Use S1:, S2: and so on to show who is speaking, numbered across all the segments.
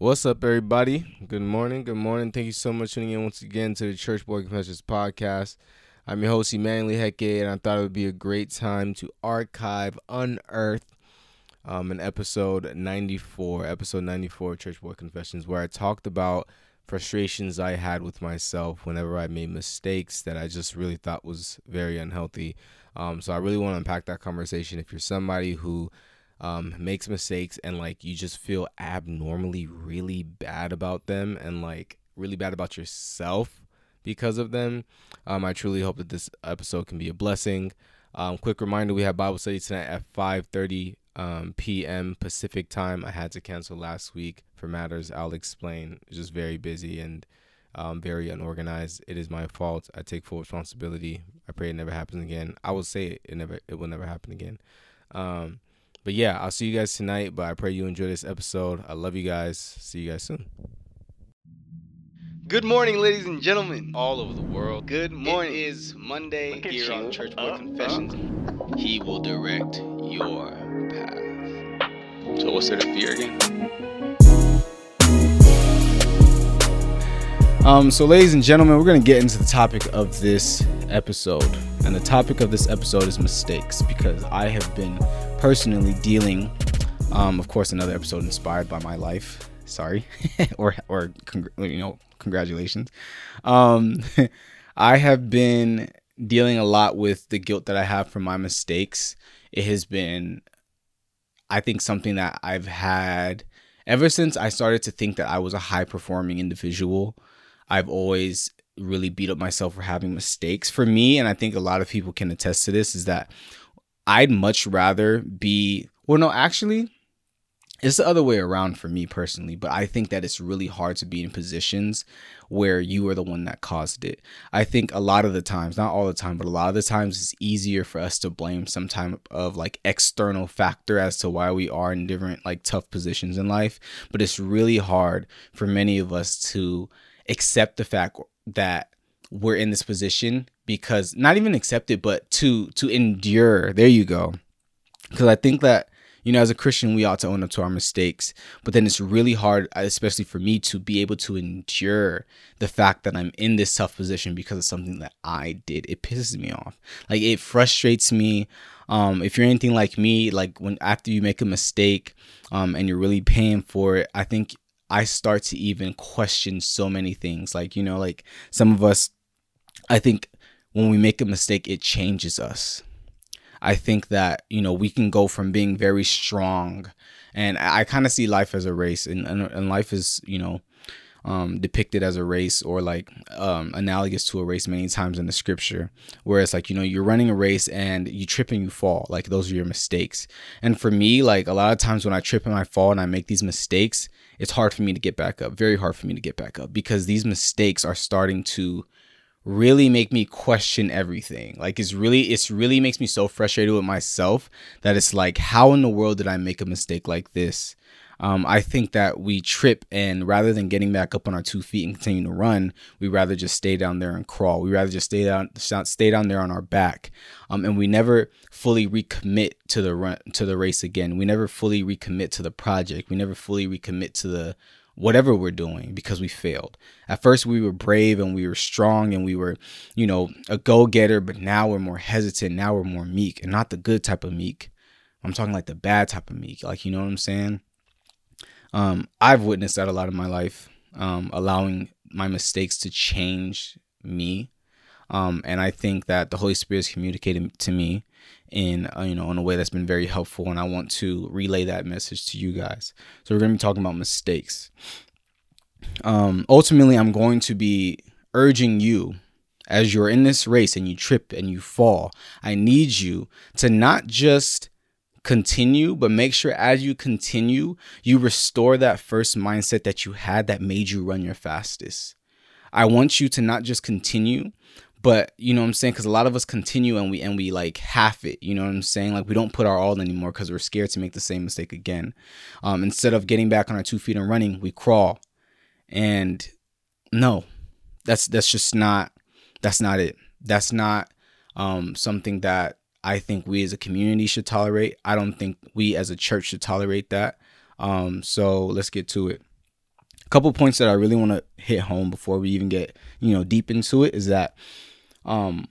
S1: What's up, everybody? Good morning. Good morning. Thank you so much for tuning in once again to the Church Boy Confessions podcast. I'm your host, Emmanuel Heke, and I thought it would be a great time to archive, unearth um, an episode 94, episode 94 Church Boy Confessions, where I talked about frustrations I had with myself whenever I made mistakes that I just really thought was very unhealthy. Um, so I really want to unpack that conversation. If you're somebody who um, makes mistakes and like you just feel abnormally really bad about them and like really bad about yourself because of them, um, I truly hope that this episode can be a blessing. Um, quick reminder: we have Bible study tonight at 5:30 um, p.m. Pacific time. I had to cancel last week for matters I'll explain. Just very busy and um, very unorganized. It is my fault. I take full responsibility. I pray it never happens again. I will say it, it never it will never happen again. Um, but yeah, I'll see you guys tonight. But I pray you enjoy this episode. I love you guys. See you guys soon.
S2: Good morning, ladies and gentlemen.
S1: All over the world.
S2: Good morning.
S1: It is Monday here
S2: you.
S1: on Church Boy
S2: Uh,
S1: Confessions. He will direct your path. So what's there to fear again? Um, so ladies and gentlemen, we're gonna get into the topic of this episode. And the topic of this episode is mistakes because I have been personally dealing um, of course another episode inspired by my life. Sorry. or or congr- you know, congratulations. Um I have been dealing a lot with the guilt that I have from my mistakes. It has been I think something that I've had ever since I started to think that I was a high performing individual. I've always really beat up myself for having mistakes. For me, and I think a lot of people can attest to this, is that I'd much rather be, well, no, actually, it's the other way around for me personally, but I think that it's really hard to be in positions where you are the one that caused it. I think a lot of the times, not all the time, but a lot of the times it's easier for us to blame some type of like external factor as to why we are in different like tough positions in life. But it's really hard for many of us to accept the fact that we're in this position because not even accept it, but to to endure. There you go. Because I think that you know, as a Christian, we ought to own up to our mistakes. But then it's really hard, especially for me, to be able to endure the fact that I'm in this tough position because of something that I did. It pisses me off. Like it frustrates me. Um, if you're anything like me, like when after you make a mistake, um, and you're really paying for it, I think I start to even question so many things. Like you know, like some of us, I think when we make a mistake, it changes us. I think that you know we can go from being very strong, and I, kind of see life as a race, and, and and life is you know um, depicted as a race or like um, analogous to a race many times in the scripture, where it's like you know you're running a race and you trip and you fall, like those are your mistakes. And for me, like a lot of times when I trip and I fall and I make these mistakes, it's hard for me to get back up, very hard for me to get back up because these mistakes are starting to really make me question everything. Like it's really it's really makes me so frustrated with myself that it's like how in the world did I make a mistake like this? Um, I think that we trip and rather than getting back up on our two feet and continue to run, we rather just stay down there and crawl. We rather just stay down stay down there on our back. Um, and we never fully recommit to the run to the race again. We never fully recommit to the project. We never fully recommit to the whatever we're doing because we failed. At first, we were brave and we were strong and we were, you know, a go getter, but now we're more hesitant. Now we're more meek and not the good type of meek. I'm talking like the bad type of meek. Like, you know what I'm saying? Um, I've witnessed that a lot in my life, um, allowing my mistakes to change me. Um, and I think that the Holy Spirit has communicated to me in uh, you know in a way that's been very helpful and I want to relay that message to you guys. So we're going to be talking about mistakes. Um ultimately I'm going to be urging you as you're in this race and you trip and you fall. I need you to not just continue but make sure as you continue you restore that first mindset that you had that made you run your fastest. I want you to not just continue but you know what i'm saying? Because a lot of us continue and we and we like half it you know what i'm saying? Like we don't put our all anymore because we're scared to make the same mistake again. Um, instead of getting back on our two feet and running we crawl. And no that's that's just not that's not it. That's not um, something that i think we as a community should tolerate. I don't think we as a church should tolerate that. Um, so let's get to it. A couple points that I really want to hit home before we even get you know deep into it is that um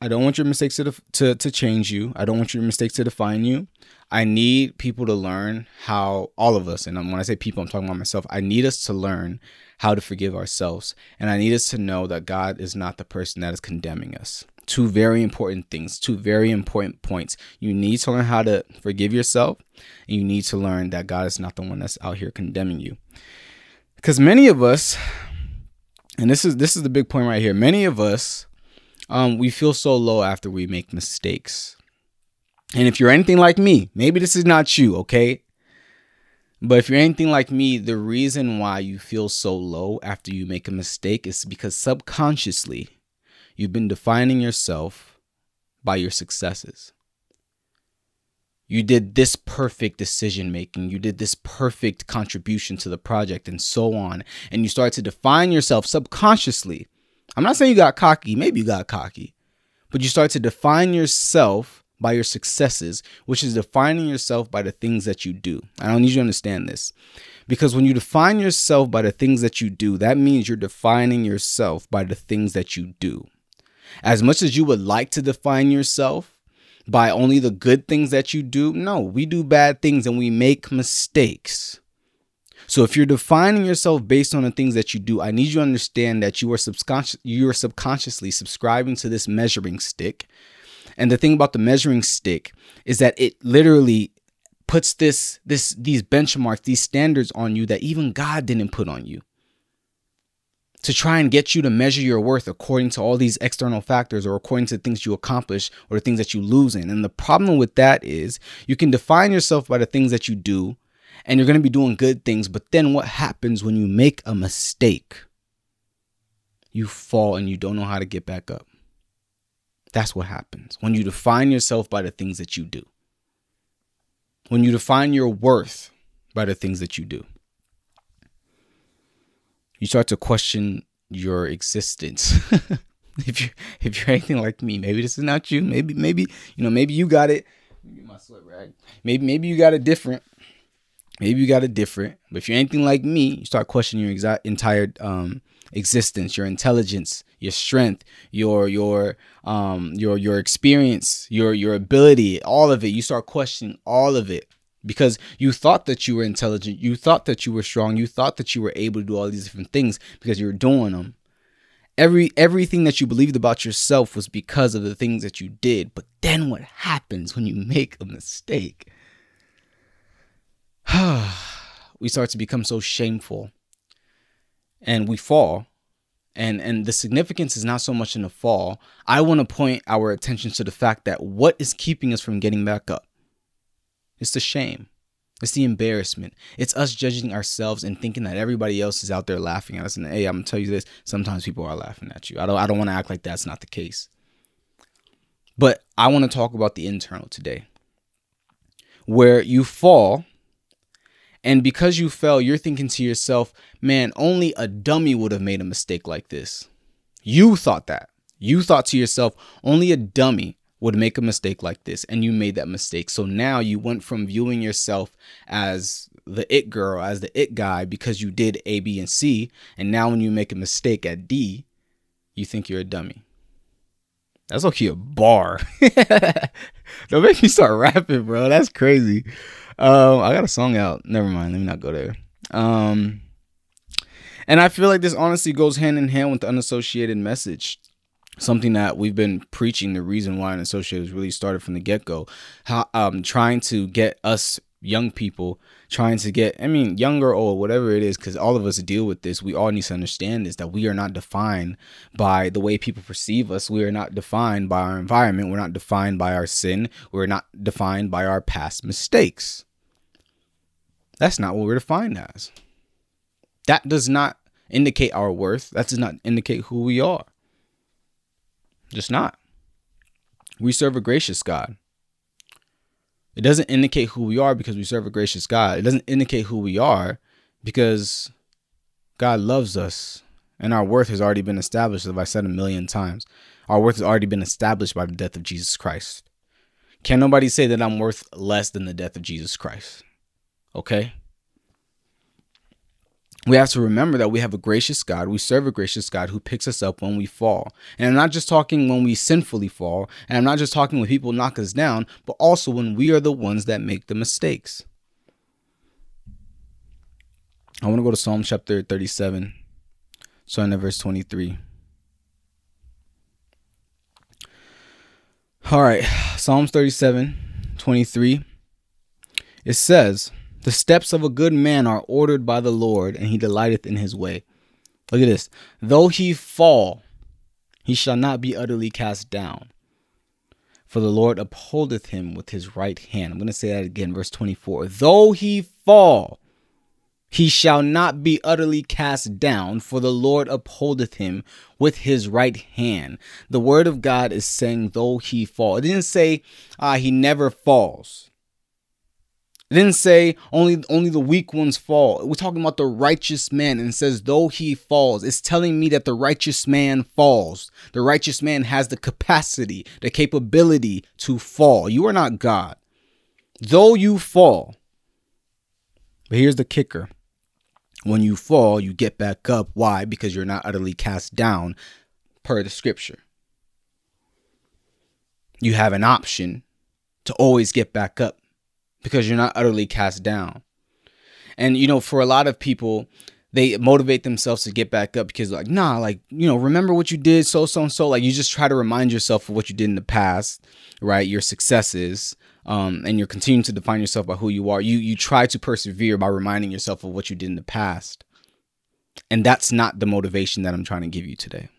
S1: I don't want your mistakes to, def- to to change you. I don't want your mistakes to define you. I need people to learn how all of us, and when I say people, I'm talking about myself. I need us to learn how to forgive ourselves, and I need us to know that God is not the person that is condemning us. Two very important things, two very important points. You need to learn how to forgive yourself, and you need to learn that God is not the one that's out here condemning you. Because many of us, and this is this is the big point right here. Many of us um, we feel so low after we make mistakes. And if you're anything like me, maybe this is not you, okay? But if you're anything like me, the reason why you feel so low after you make a mistake is because subconsciously you've been defining yourself by your successes. You did this perfect decision making, you did this perfect contribution to the project, and so on. And you start to define yourself subconsciously I'm not saying you got cocky, maybe you got cocky, but you start to define yourself by your successes, which is defining yourself by the things that you do. I don't need you to understand this. Because when you define yourself by the things that you do, that means you're defining yourself by the things that you do. As much as you would like to define yourself by only the good things that you do, no, we do bad things and we make mistakes. So if you're defining yourself based on the things that you do, I need you to understand that you are subconscious you are subconsciously subscribing to this measuring stick. And the thing about the measuring stick is that it literally puts this this these benchmarks, these standards on you that even God didn't put on you. To try and get you to measure your worth according to all these external factors or according to things you accomplish or the things that you lose in. And the problem with that is you can define yourself by the things that you do and you're going to be doing good things. But then what happens when you make a mistake? You fall and you don't know how to get back up. That's what happens when you define yourself by the things that you do. When you define your worth by the things that you do. You start to question your existence. if you if you're anything like me, maybe this is not you. Maybe maybe you know maybe you got it. My sweat rag. Maybe maybe you got it different. Maybe you got it different, but if you're anything like me, you start questioning your exa- entire um, existence, your intelligence, your strength, your your um your your experience, your your ability, all of it. You start questioning all of it because you thought that you were intelligent, you thought that you were strong, you thought that you were able to do all these different things because you were doing them. Every everything that you believed about yourself was because of the things that you did. But then what happens when you make a mistake? we start to become so shameful and we fall and and the significance is not so much in the fall i want to point our attention to the fact that what is keeping us from getting back up it's the shame. It's the embarrassment. It's us judging ourselves and thinking that everybody else is out there laughing at us and hey i'm gonna tell you this. Sometimes people are laughing at you. I don't i don't want to act like that's not the case. But i want to talk about the internal today where you fall and because you fell, you're thinking to yourself, man, only a dummy would have made a mistake like this. You thought that. You thought to yourself, only a dummy would make a mistake like this. And you made that mistake. So now you went from viewing yourself as the it girl, as the it guy, because you did A, B, and C. And now when you make a mistake at D, you think you're a dummy. That's okay, a bar. Don't make me start rapping, bro. That's crazy. Um, I got a song out. Never mind. Let me not go there. Um, and I feel like this honestly goes hand in hand with the unassociated message. Something that we've been preaching. The reason why unassociated really started from the get go. How um trying to get us young people trying to get i mean younger or old whatever it is because all of us deal with this we all need to understand is that we are not defined by the way people perceive us we are not defined by our environment we're not defined by our sin we're not defined by our past mistakes that's not what we're defined as. That does not indicate our worth. That does not indicate who we are. Just not. We serve a gracious God. It doesn't indicate who we are because we serve a gracious God. It doesn't indicate who we are because God loves us and our worth has already been established, as I said a million times. Our worth has already been established by the death of Jesus Christ. Can nobody say that I'm worth less than the death of Jesus Christ? Okay? We have to remember that we have a gracious God. We serve a gracious God who picks us up when we fall. And I'm not just talking when we sinfully fall, and I'm not just talking when people knock us down, but also when we are the ones that make the mistakes. I want to go to Psalm chapter 37, starting at verse 23. All right, Psalms 37, 23. It says, The steps of a good man are ordered by the Lord, and he delighteth in his way. Look at this. Though he fall, he shall not be utterly cast down. For the Lord upholdeth him with his right hand. I'm going to say that again, verse 24. Though he fall, he shall not be utterly cast down, for the Lord upholdeth him with his right hand. The word of God is saying, though he fall. It didn't say uh, he never falls. Didn't say only only the weak ones fall. We're talking about the righteous man and says though he falls. It's telling me that the righteous man falls. The righteous man has the capacity, the capability to fall. You are not God. Though you fall. But here's the kicker. When you fall, you get back up. Why? Because you're not utterly cast down per the scripture. You have an option to always get back up because you're not utterly cast down. And you know, for a lot of people, they motivate themselves to get back up because like, nah, like, you know, remember what you did so so and so. Like you just try to remind yourself of what you did in the past, right? Your successes. Um, and you're continuing to define yourself by who you are. You you try to persevere by reminding yourself of what you did in the past. And that's not the motivation that I'm trying to give you today.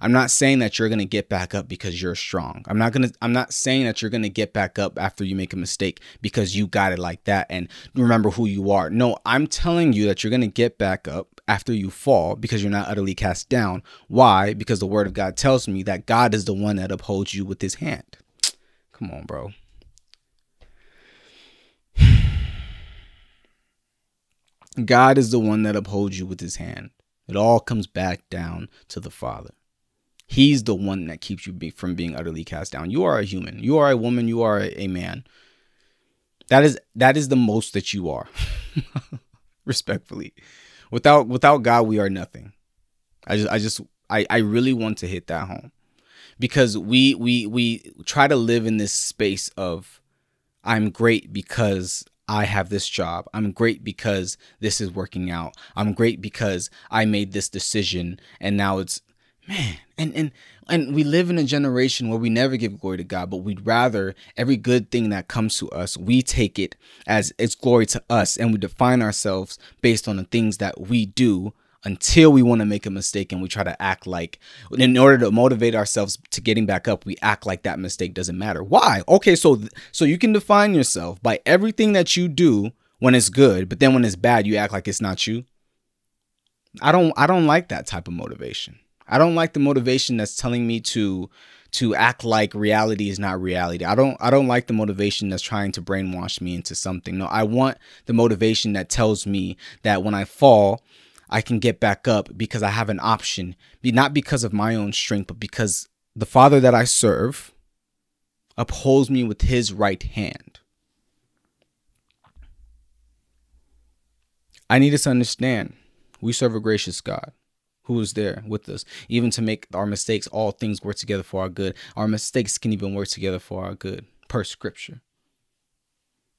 S1: I'm not saying that you're going to get back up because you're strong. I'm not going to I'm not saying that you're going to get back up after you make a mistake because you got it like that and remember who you are. No, I'm telling you that you're going to get back up after you fall because you're not utterly cast down. Why? Because the word of God tells me that God is the one that upholds you with his hand. Come on, bro. God is the one that upholds you with his hand. It all comes back down to the Father. He's the one that keeps you be, from being utterly cast down. You are a human. You are a woman. You are a, man. That is that is the most that you are. Respectfully. Without without God, we are nothing. I just I just I, I really want to hit that home. Because we we we try to live in this space of I'm great because I have this job. I'm great because this is working out. I'm great because I made this decision and now it's man and and and we live in a generation where we never give glory to God, but we'd rather every good thing that comes to us, we take it as it's glory to us and we define ourselves based on the things that we do until we want to make a mistake and we try to act like in order to motivate ourselves to getting back up we act like that mistake doesn't matter. Why? Okay so so you can define yourself by everything that you do when it's good but then when it's bad you act like it's not you? I don't i don't like that type of motivation i don't like the motivation that's telling me to to act like reality is not reality. I don't I don't like the motivation that's trying to brainwash me into something. No, I want the motivation that tells me that when I fall, I can get back up because I have an option, not because of my own strength, but because the Father that I serve upholds me with his right hand. I need us to understand we serve a gracious God who is there with us, even to make our mistakes, all things work together for our good. Our mistakes can even work together for our good, per scripture.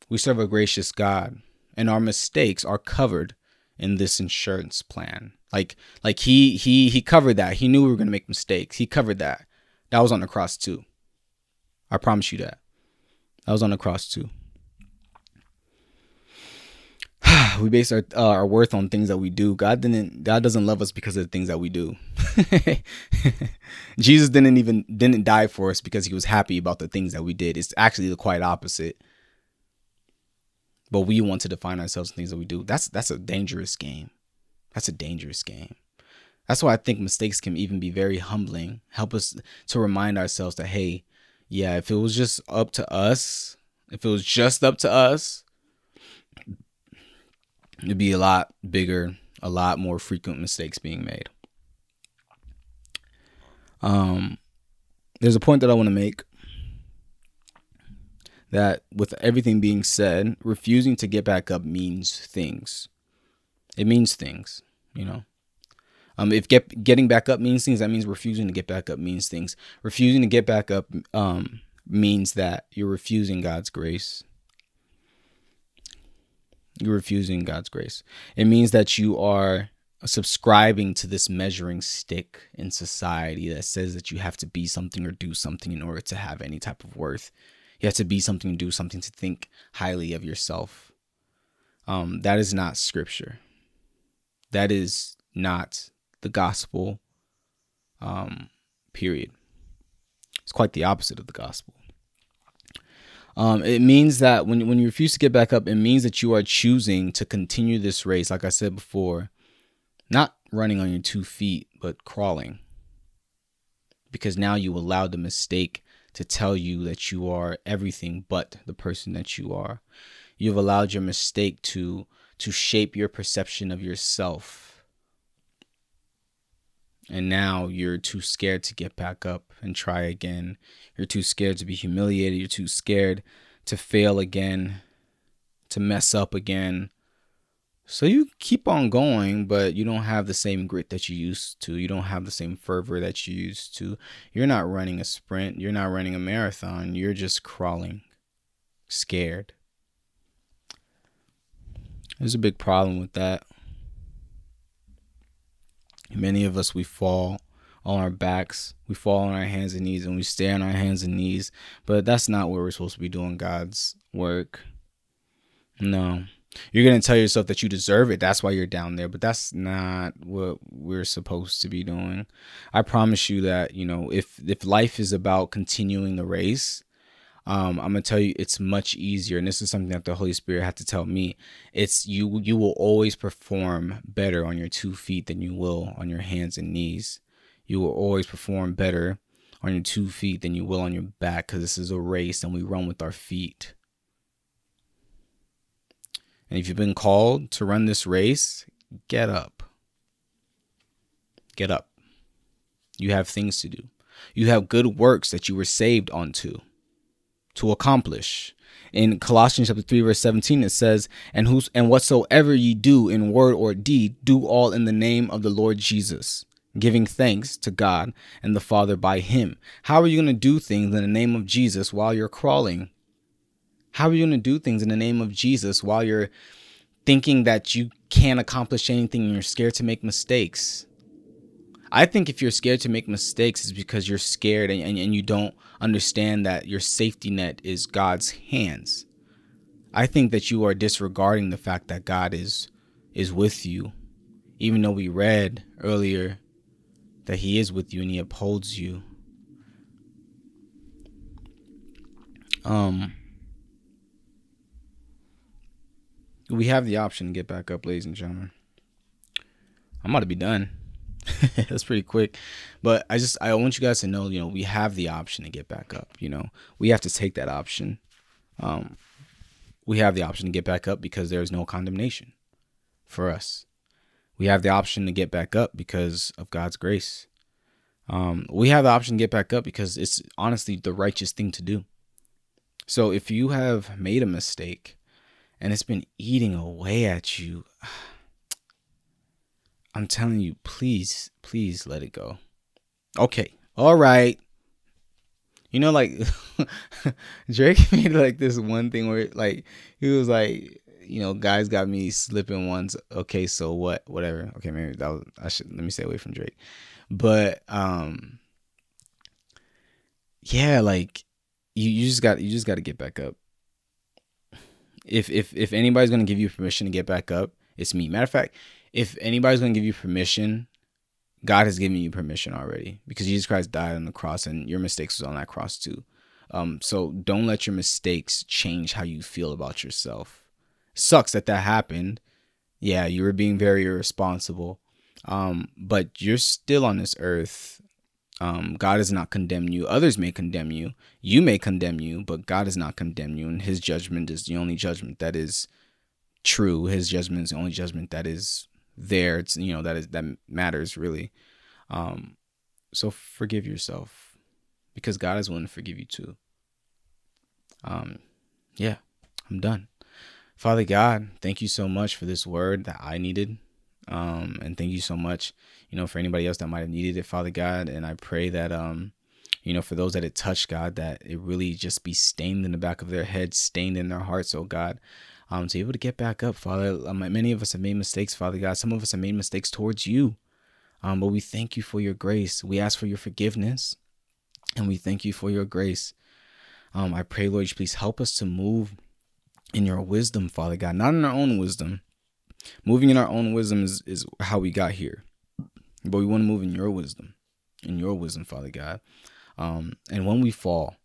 S1: We serve a gracious God, and our mistakes are covered in this insurance plan. Like like he he he covered that. He knew we were gonna make mistakes. He covered that. That was on the cross too. I promise you that. That was on the cross too. we base our uh, our worth on things that we do. God didn't. God doesn't love us because of the things that we do. Jesus didn't even didn't die for us because he was happy about the things that we did. It's actually the quite opposite but we want to define ourselves in things that we do. That's that's a dangerous game. That's a dangerous game. That's why I think mistakes can even be very humbling. Help us to remind ourselves that hey, yeah, if it was just up to us, if it was just up to us, it'd be a lot bigger, a lot more frequent mistakes being made. Um, there's a point that I want to make that with everything being said, refusing to get back up means things. It means things, you know. Um, if get getting back up means things, that means refusing to get back up means things. Refusing to get back up um, means that you're refusing God's grace. You're refusing God's grace. It means that you are subscribing to this measuring stick in society that says that you have to be something or do something in order to have any type of worth. You have to be something, do something to think highly of yourself. Um, that is not scripture. That is not the gospel. Um, period. It's quite the opposite of the gospel. Um, it means that when when you refuse to get back up, it means that you are choosing to continue this race. Like I said before, not running on your two feet, but crawling. Because now you allowed the mistake to tell you that you are everything but the person that you are. You've allowed your mistake to to shape your perception of yourself. And now you're too scared to get back up and try again. You're too scared to be humiliated. You're too scared to fail again, to mess up again, so you keep on going, but you don't have the same grit that you used to. You don't have the same fervor that you used to. You're not running a sprint. You're not running a marathon. You're just crawling, scared. There's a big problem with that. Many of us, we fall on our backs, we fall on our hands and knees, and we stay on our hands and knees. But that's not where we're supposed to be doing God's work. No. You're going to tell yourself that you deserve it. That's why you're down there. But that's not what we're supposed to be doing. I promise you that, you know, if if life is about continuing the race, um, I'm gonna tell you it's much easier, and this is something that the Holy Spirit had to tell me. It's you you will always perform better on your two feet than you will on your hands and knees. You will always perform better on your two feet than you will on your back because this is a race and we run with our feet. And if you've been called to run this race, get up. Get up. You have things to do. You have good works that you were saved onto to accomplish. In Colossians chapter 3 verse 17 it says, "And whos and whatsoever ye do in word or deed, do all in the name of the Lord Jesus." Giving thanks to God and the Father by Him. How are you going to do things in the name of Jesus while you're crawling how are you going to do things in the name of Jesus while you're thinking that you can't accomplish anything and you're scared to make mistakes? I think if you're scared to make mistakes, it's because you're scared and, and, and you don't understand that your safety net is God's hands. I think that you are disregarding the fact that God is is with you. Even though we read earlier that he is with you and he upholds you. Um we have the option to get back up, ladies and gentlemen. I'm about to be done. That's pretty quick. But I just I want you guys to know, you know, we have the option to get back up, you know. We have to take that option. Um we have the option to get back up because there is no condemnation for us. We have the option to get back up because of God's grace. Um, we have the option to get back up because it's honestly the righteous thing to do. So if you have made a mistake, and it's been eating away at you. I'm telling you, please, please let it go. Okay. All right. You know, like Drake made like this one thing where like he was like, you know, guys got me slipping once. Okay, so what? Whatever. Okay, maybe that was I should let me stay away from Drake. But um yeah, like you, you just got you just gotta get back up if if if anybody's gonna give you permission to get back up, it's me. Matter of fact, if anybody's gonna give you permission, God has given you permission already because Jesus Christ died on the cross and your mistakes was on that cross too. Um, so don't let your mistakes change how you feel about yourself. Sucks that that happened. Yeah, you were being very irresponsible. Um, but you're still on this earth um, God does not condemn you. Others may condemn you. You may condemn you, but God does not condemn you. And his judgment is the only judgment that is true. His judgment is the only judgment that is there. It's, you know, that is, that matters really. Um, so forgive yourself because God is willing to forgive you too. Um, yeah, I'm done. Father God, thank you so much for this word that I needed. Um, and thank you so much, you know, for anybody else that might have needed it, Father God. And I pray that, um, you know, for those that it touched, God, that it really just be stained in the back of their head, stained in their hearts, oh God. Um, to be able to get back up, Father. Um, many of us have made mistakes, Father God. Some of us have made mistakes towards you. Um, but we thank you for your grace. We ask for your forgiveness. And we thank you for your grace. Um, I pray, Lord, you please help us to move in your wisdom, Father God, not in our own wisdom. Moving in our own wisdom is, is how we got here. But we want to move in your wisdom, in your wisdom, Father God. Um, and when we fall,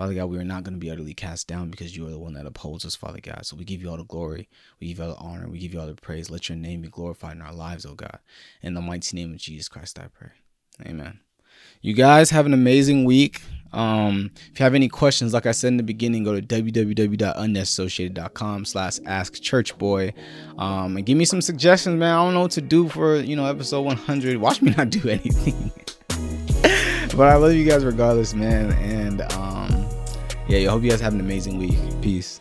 S1: Father God, we are not going to be utterly cast down because you are the one that upholds us, Father God. So we give you all the glory, we give you all the honor, we give you all the praise. Let your name be glorified in our lives, oh God. In the mighty name of Jesus Christ, I pray. Amen. You guys have an amazing week. Um, if you have any questions, like I said in the beginning, go to www.unassociated.com slash ask church boy. Um, and give me some suggestions, man. I don't know what to do for, you know, episode 100. Watch me not do anything. but I love you guys regardless, man. And um, yeah, I hope you guys have an amazing week. Peace.